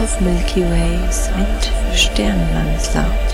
of Milky Ways mit Sternenwandler.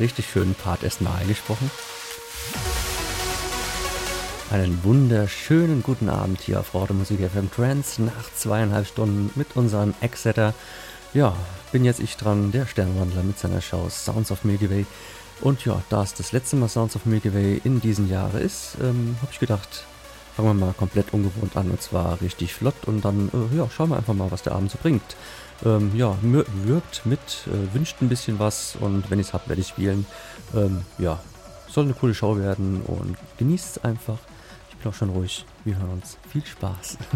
Richtig schönen Part erstmal eingesprochen. Einen wunderschönen guten Abend hier auf Radio Musik FM Trends nach zweieinhalb Stunden mit unserem Ex-Setter. Ja, bin jetzt ich dran, der Sternwandler mit seiner Show Sounds of Milky Way. Und ja, da es das letzte Mal Sounds of Milky Way in diesem Jahre ist, ähm, habe ich gedacht, fangen wir mal komplett ungewohnt an und zwar richtig flott und dann äh, ja, schauen wir einfach mal, was der Abend so bringt. Ähm, ja, wirkt mit, äh, wünscht ein bisschen was und wenn ich es habe, werde ich spielen. Ähm, ja, soll eine coole Show werden und genießt es einfach. Ich bin auch schon ruhig. Wir hören uns. Viel Spaß.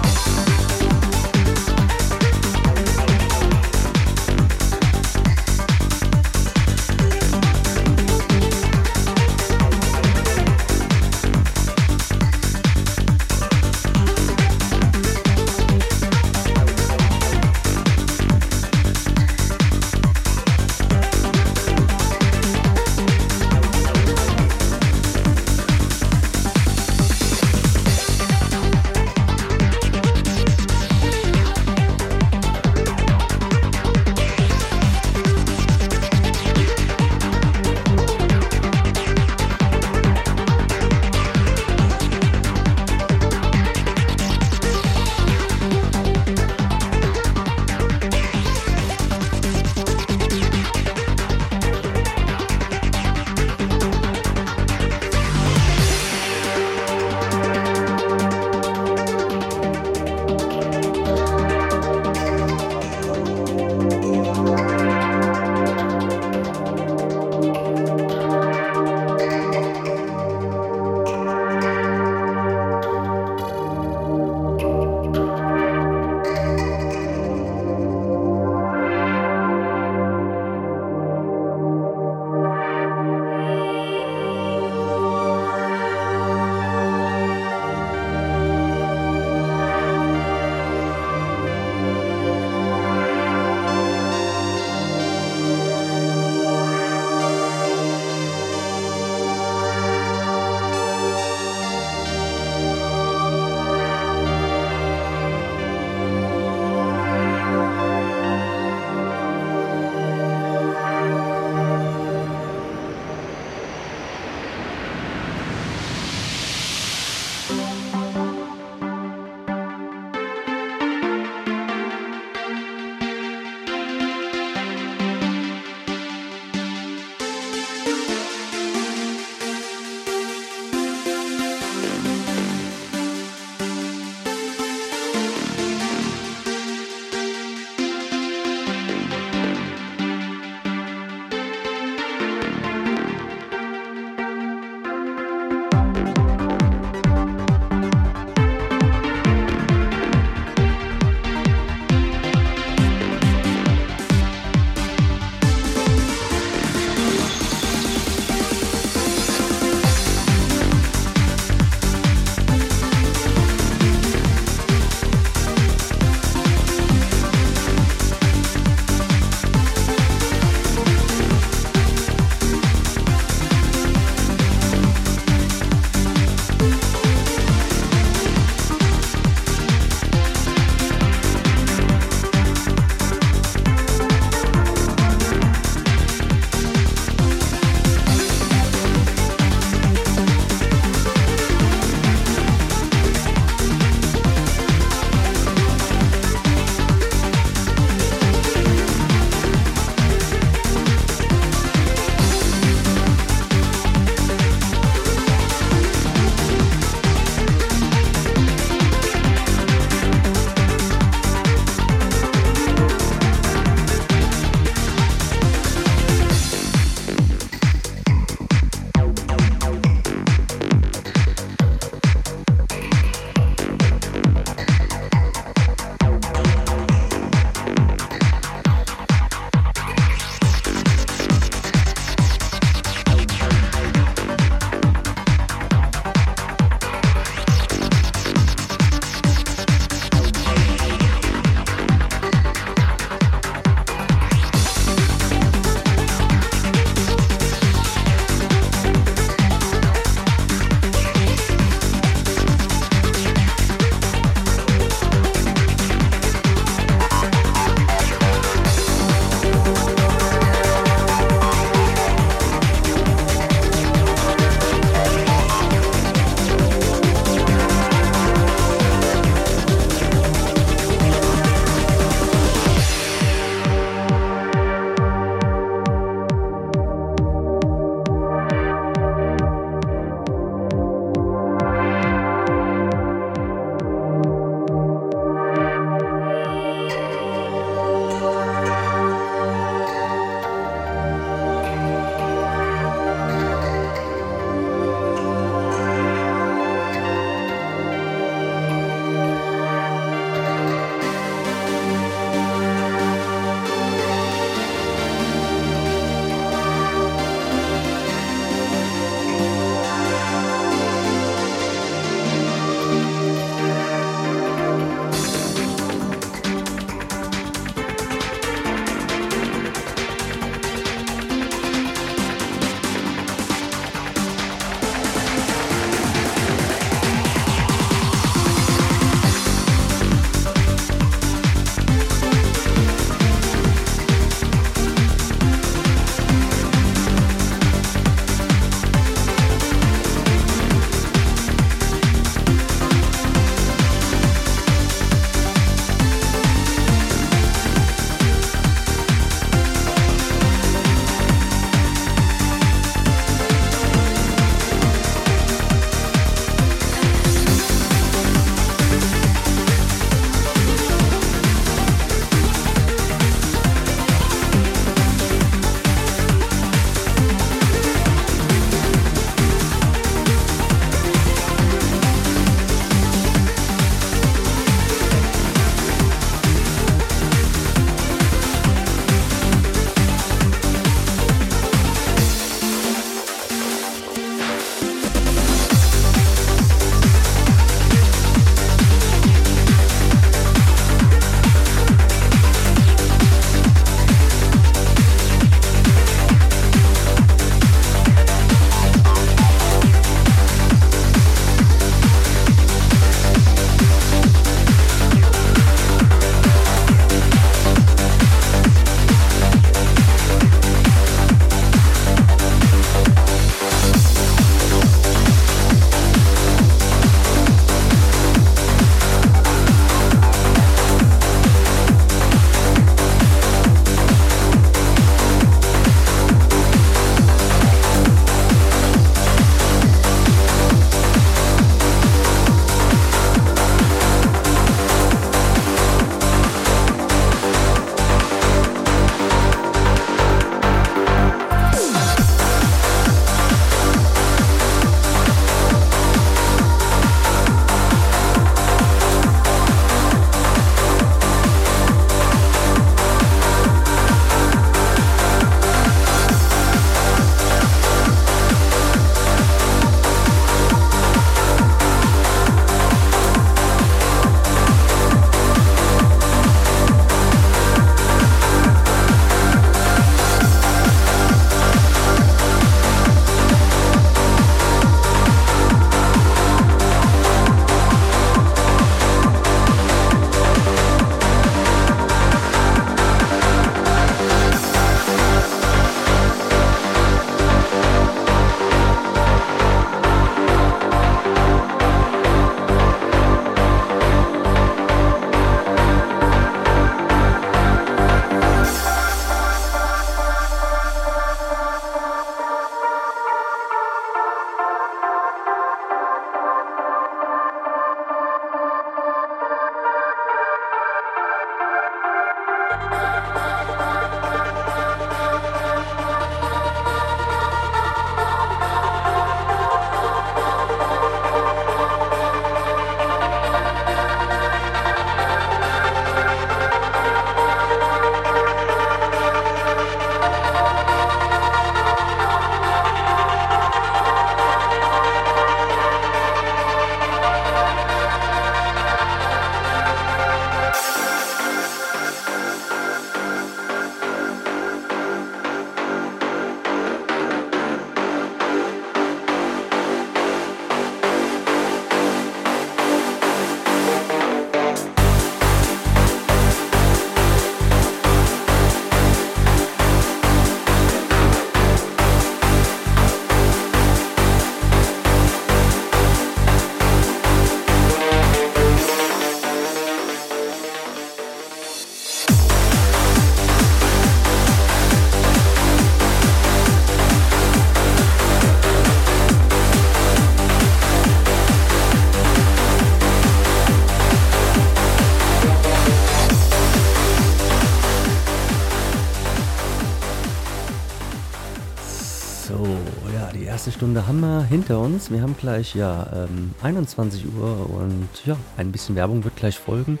Stunde haben wir hinter uns. Wir haben gleich ja ähm, 21 Uhr und ja, ein bisschen Werbung wird gleich folgen.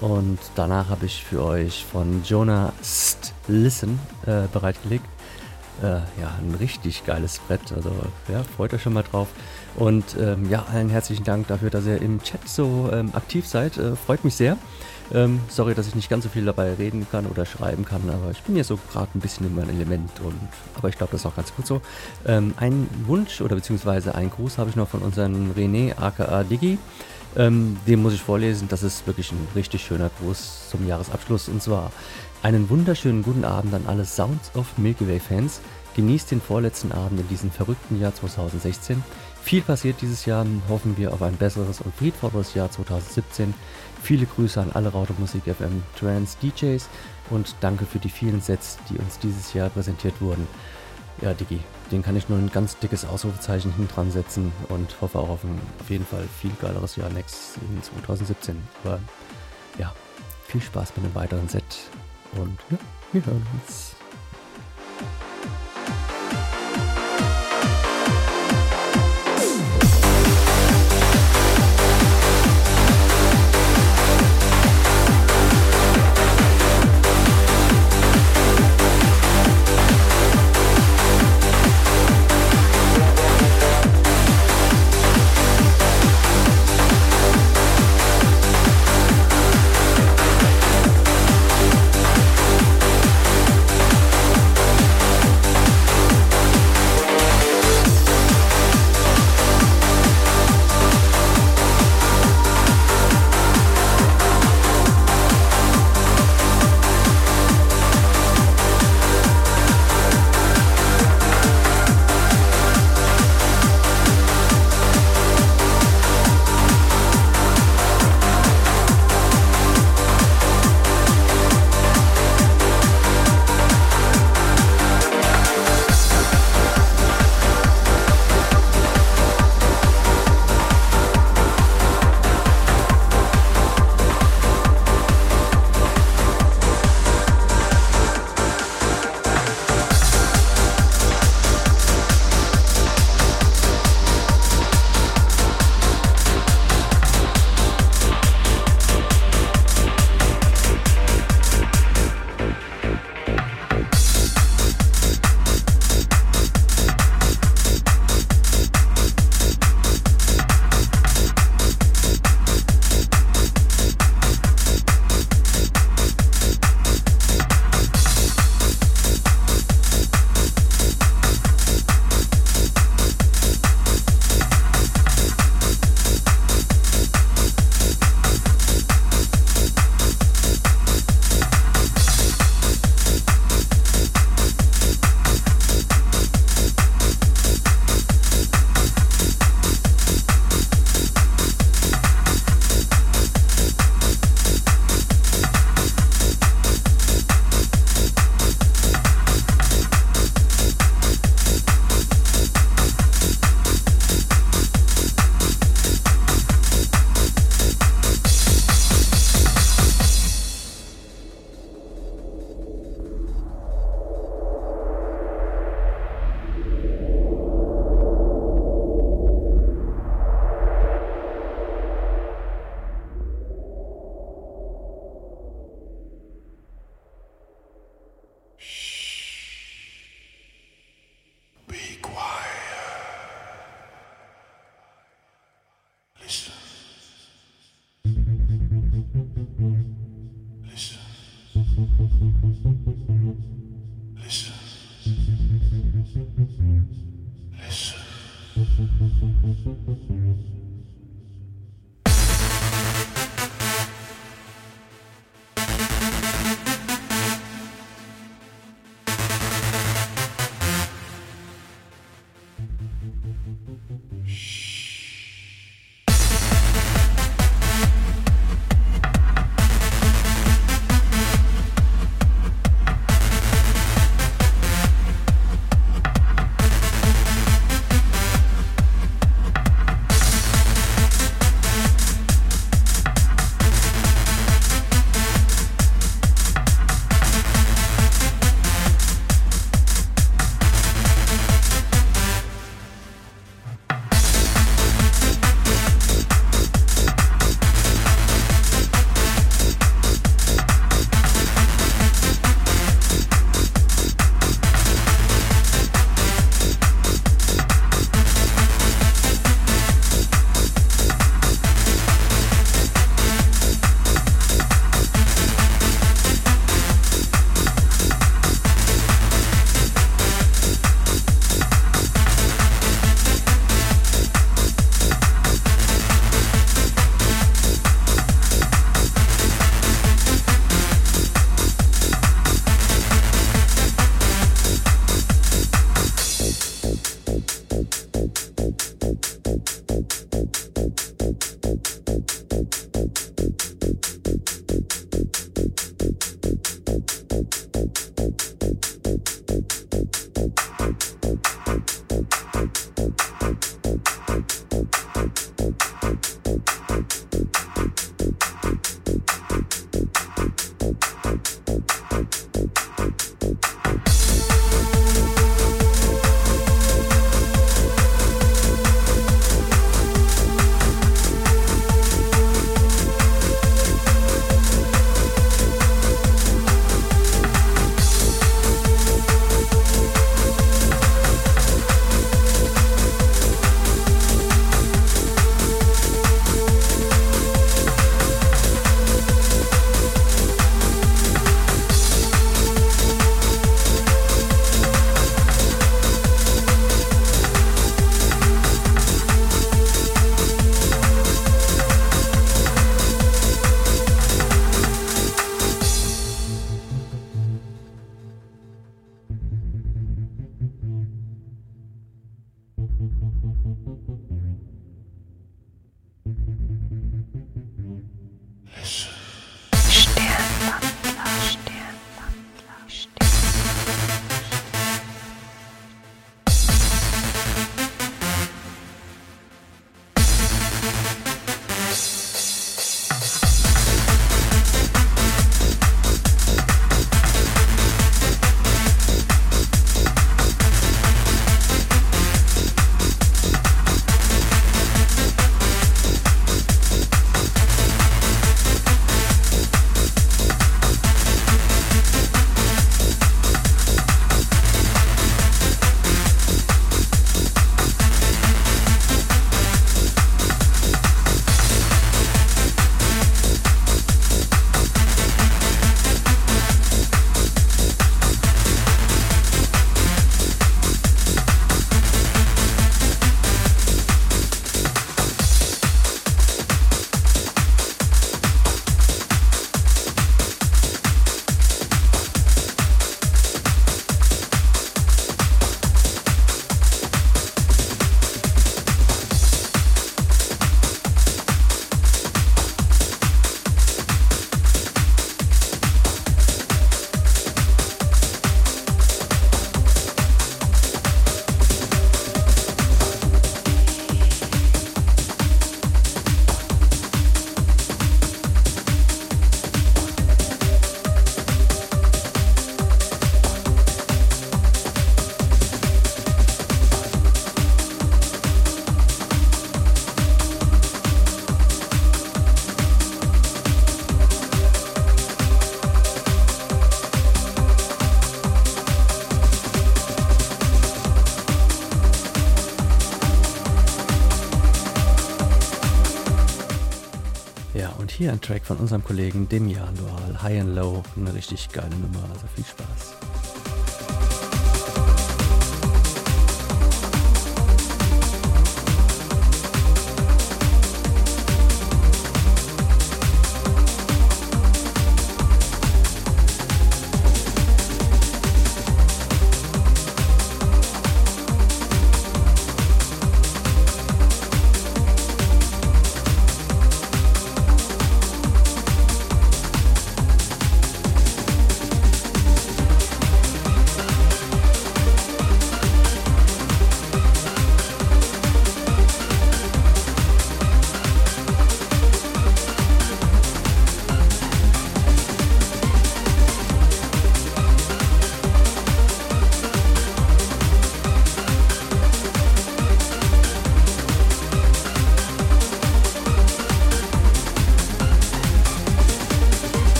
Und danach habe ich für euch von Jonah St. Listen äh, bereitgelegt. Äh, ja, ein richtig geiles Brett. Also ja, freut euch schon mal drauf. Und ähm, ja, allen herzlichen Dank dafür, dass ihr im Chat so ähm, aktiv seid. Äh, freut mich sehr. Ähm, sorry, dass ich nicht ganz so viel dabei reden kann oder schreiben kann, aber ich bin hier so gerade ein bisschen in meinem Element und aber ich glaube, das ist auch ganz gut so. Ähm, ein Wunsch oder beziehungsweise ein Gruß habe ich noch von unserem René aka Digi. Ähm, den muss ich vorlesen. Das ist wirklich ein richtig schöner Gruß zum Jahresabschluss und zwar einen wunderschönen guten Abend an alle Sounds of Milky Way Fans. Genießt den vorletzten Abend in diesem verrückten Jahr 2016. Viel passiert dieses Jahr, hoffen wir auf ein besseres und friedvolleres Jahr 2017. Viele Grüße an alle Rautemusik FM Trans DJs und danke für die vielen Sets, die uns dieses Jahr präsentiert wurden. Ja, Diggi, den kann ich nur ein ganz dickes Ausrufezeichen dran setzen und hoffe auch auf ein auf jeden Fall viel geileres Jahr next in 2017. Aber ja, viel Spaß mit einem weiteren Set und ja, wir hören uns. Hier ein Track von unserem Kollegen Demian Dual, High and Low, eine richtig geile Nummer, also viel Spaß.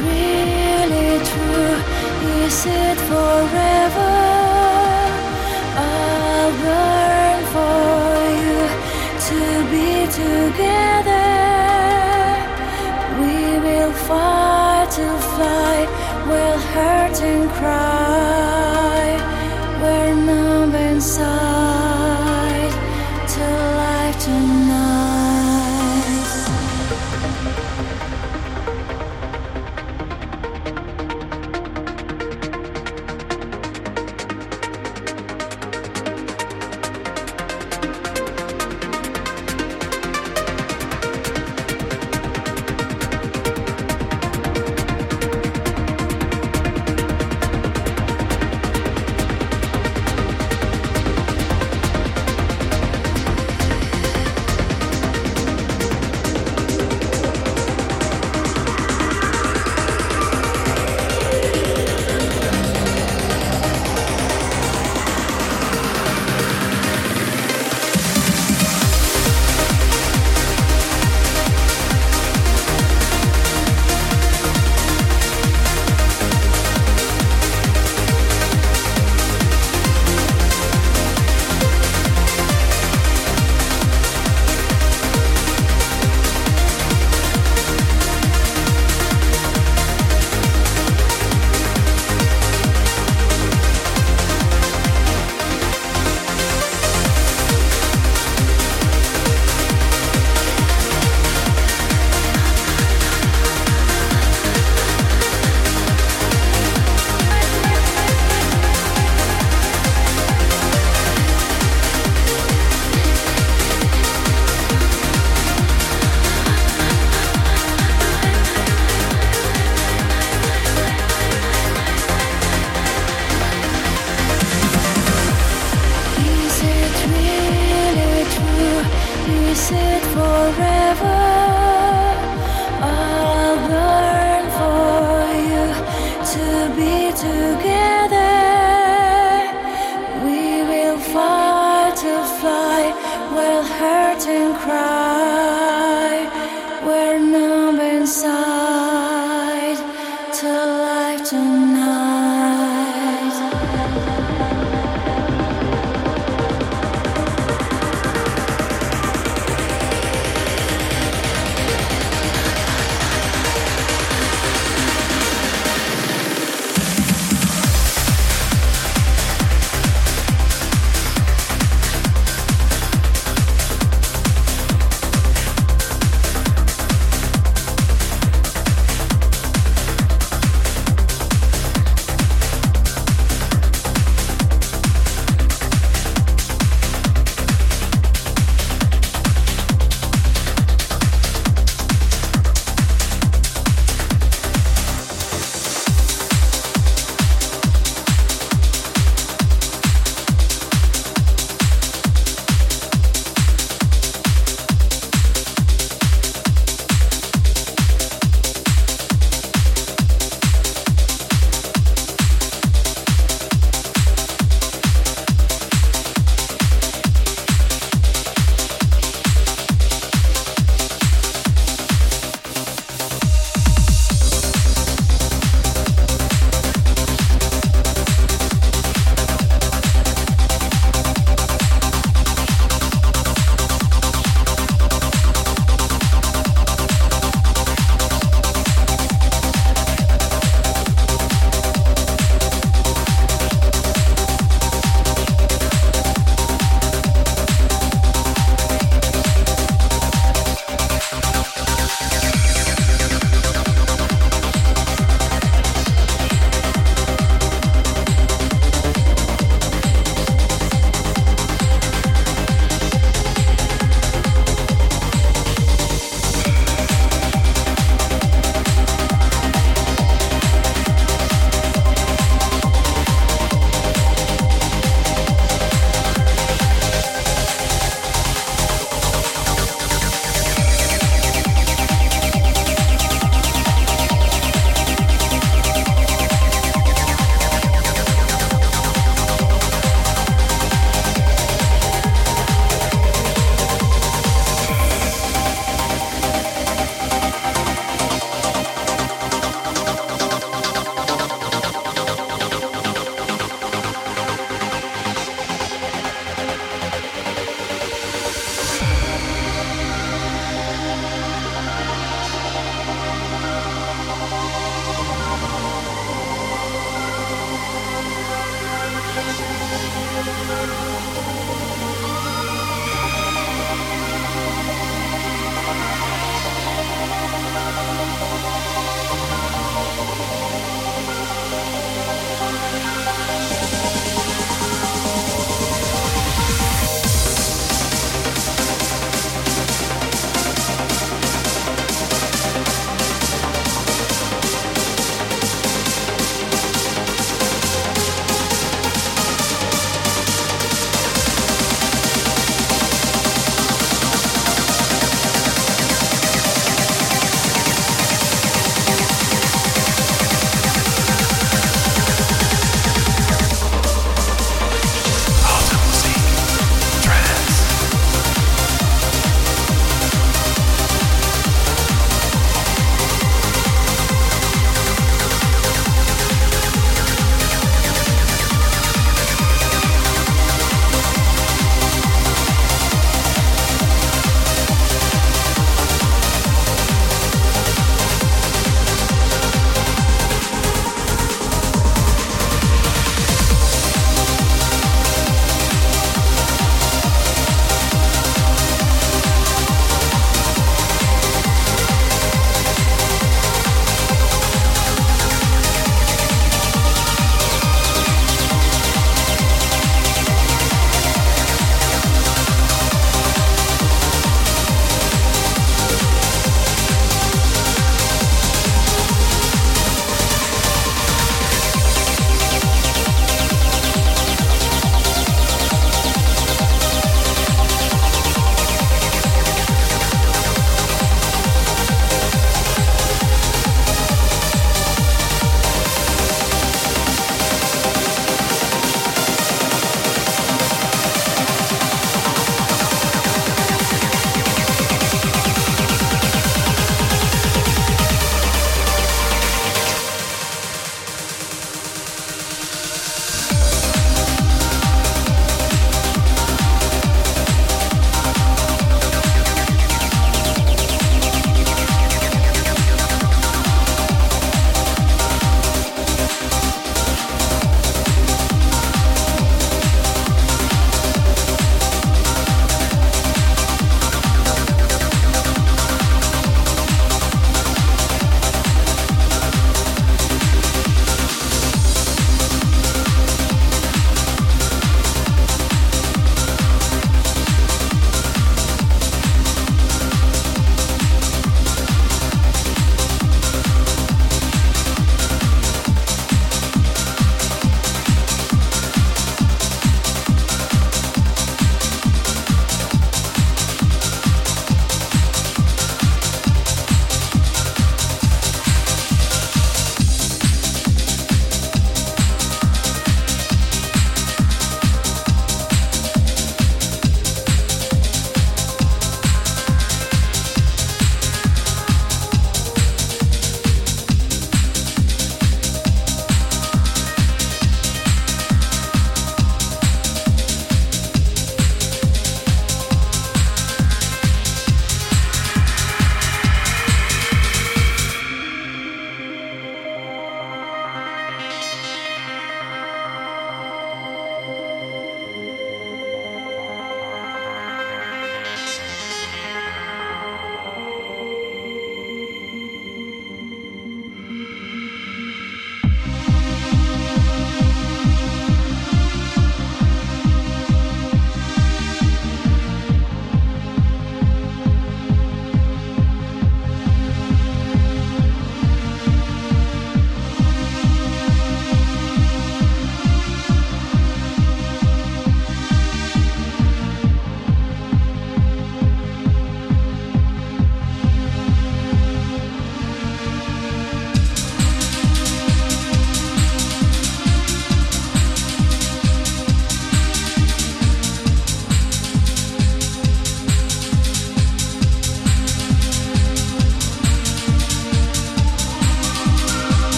Really true? Is it forever? I'll burn for you to be together. We will fight to fly, we'll hurt and cry.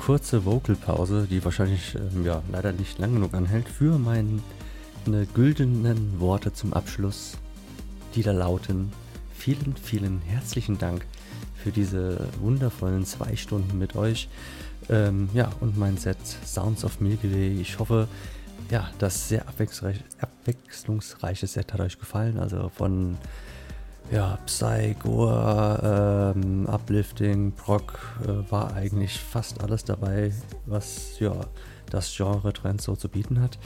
Kurze Vocalpause, die wahrscheinlich ähm, ja, leider nicht lang genug anhält, für meine güldenen Worte zum Abschluss, die da lauten: Vielen, vielen herzlichen Dank für diese wundervollen zwei Stunden mit euch. Ähm, ja, und mein Set Sounds of Milky Way. Ich hoffe, ja, das sehr abwechslungsreich, abwechslungsreiche Set hat euch gefallen. Also von ja, Psy, Gore, ähm, Uplifting, Proc äh, war eigentlich fast alles dabei, was ja das Genre Trend so zu bieten hat.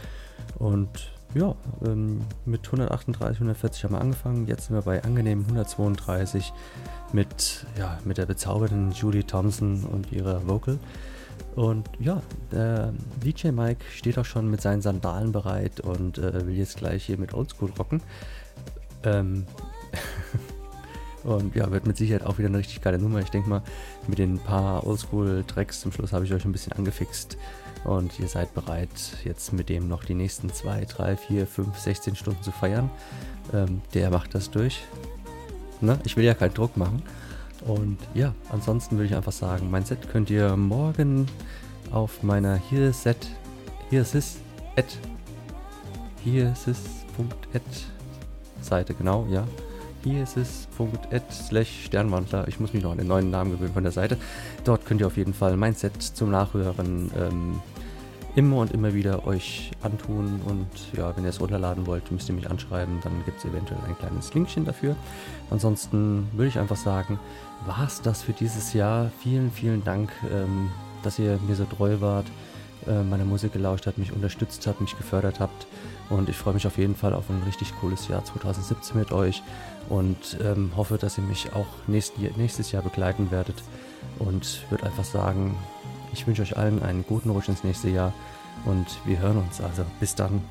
Und ja, ähm, mit 138, 140 haben wir angefangen. Jetzt sind wir bei angenehmen 132 mit, ja, mit der bezaubernden Julie Thompson und ihrer Vocal. Und ja, der DJ Mike steht auch schon mit seinen Sandalen bereit und äh, will jetzt gleich hier mit Oldschool rocken. Ähm und ja, wird mit Sicherheit auch wieder eine richtig geile Nummer. Ich denke mal, mit den paar Oldschool-Tracks zum Schluss habe ich euch ein bisschen angefixt. Und ihr seid bereit, jetzt mit dem noch die nächsten 2, 3, 4, 5, 16 Stunden zu feiern. Ähm, der macht das durch. Ne? Ich will ja keinen Druck machen. Und ja, ansonsten würde ich einfach sagen, mein Set könnt ihr morgen auf meiner hier Set, hier ist es, at, hier ist es, Seite, genau, ja. Hier ist es, Punkt, at, slash Sternwandler. Ich muss mich noch an den neuen Namen gewöhnen von der Seite. Dort könnt ihr auf jeden Fall mein Set zum Nachhören ähm, immer und immer wieder euch antun. Und ja, wenn ihr es runterladen wollt, müsst ihr mich anschreiben. Dann gibt es eventuell ein kleines Linkchen dafür. Ansonsten würde ich einfach sagen, war es das für dieses Jahr. Vielen, vielen Dank, ähm, dass ihr mir so treu wart, äh, meine Musik gelauscht habt, mich unterstützt habt, mich gefördert habt. Und ich freue mich auf jeden Fall auf ein richtig cooles Jahr 2017 mit euch und ähm, hoffe, dass ihr mich auch nächst, nächstes Jahr begleiten werdet. Und würde einfach sagen, ich wünsche euch allen einen guten Rutsch ins nächste Jahr und wir hören uns. Also bis dann.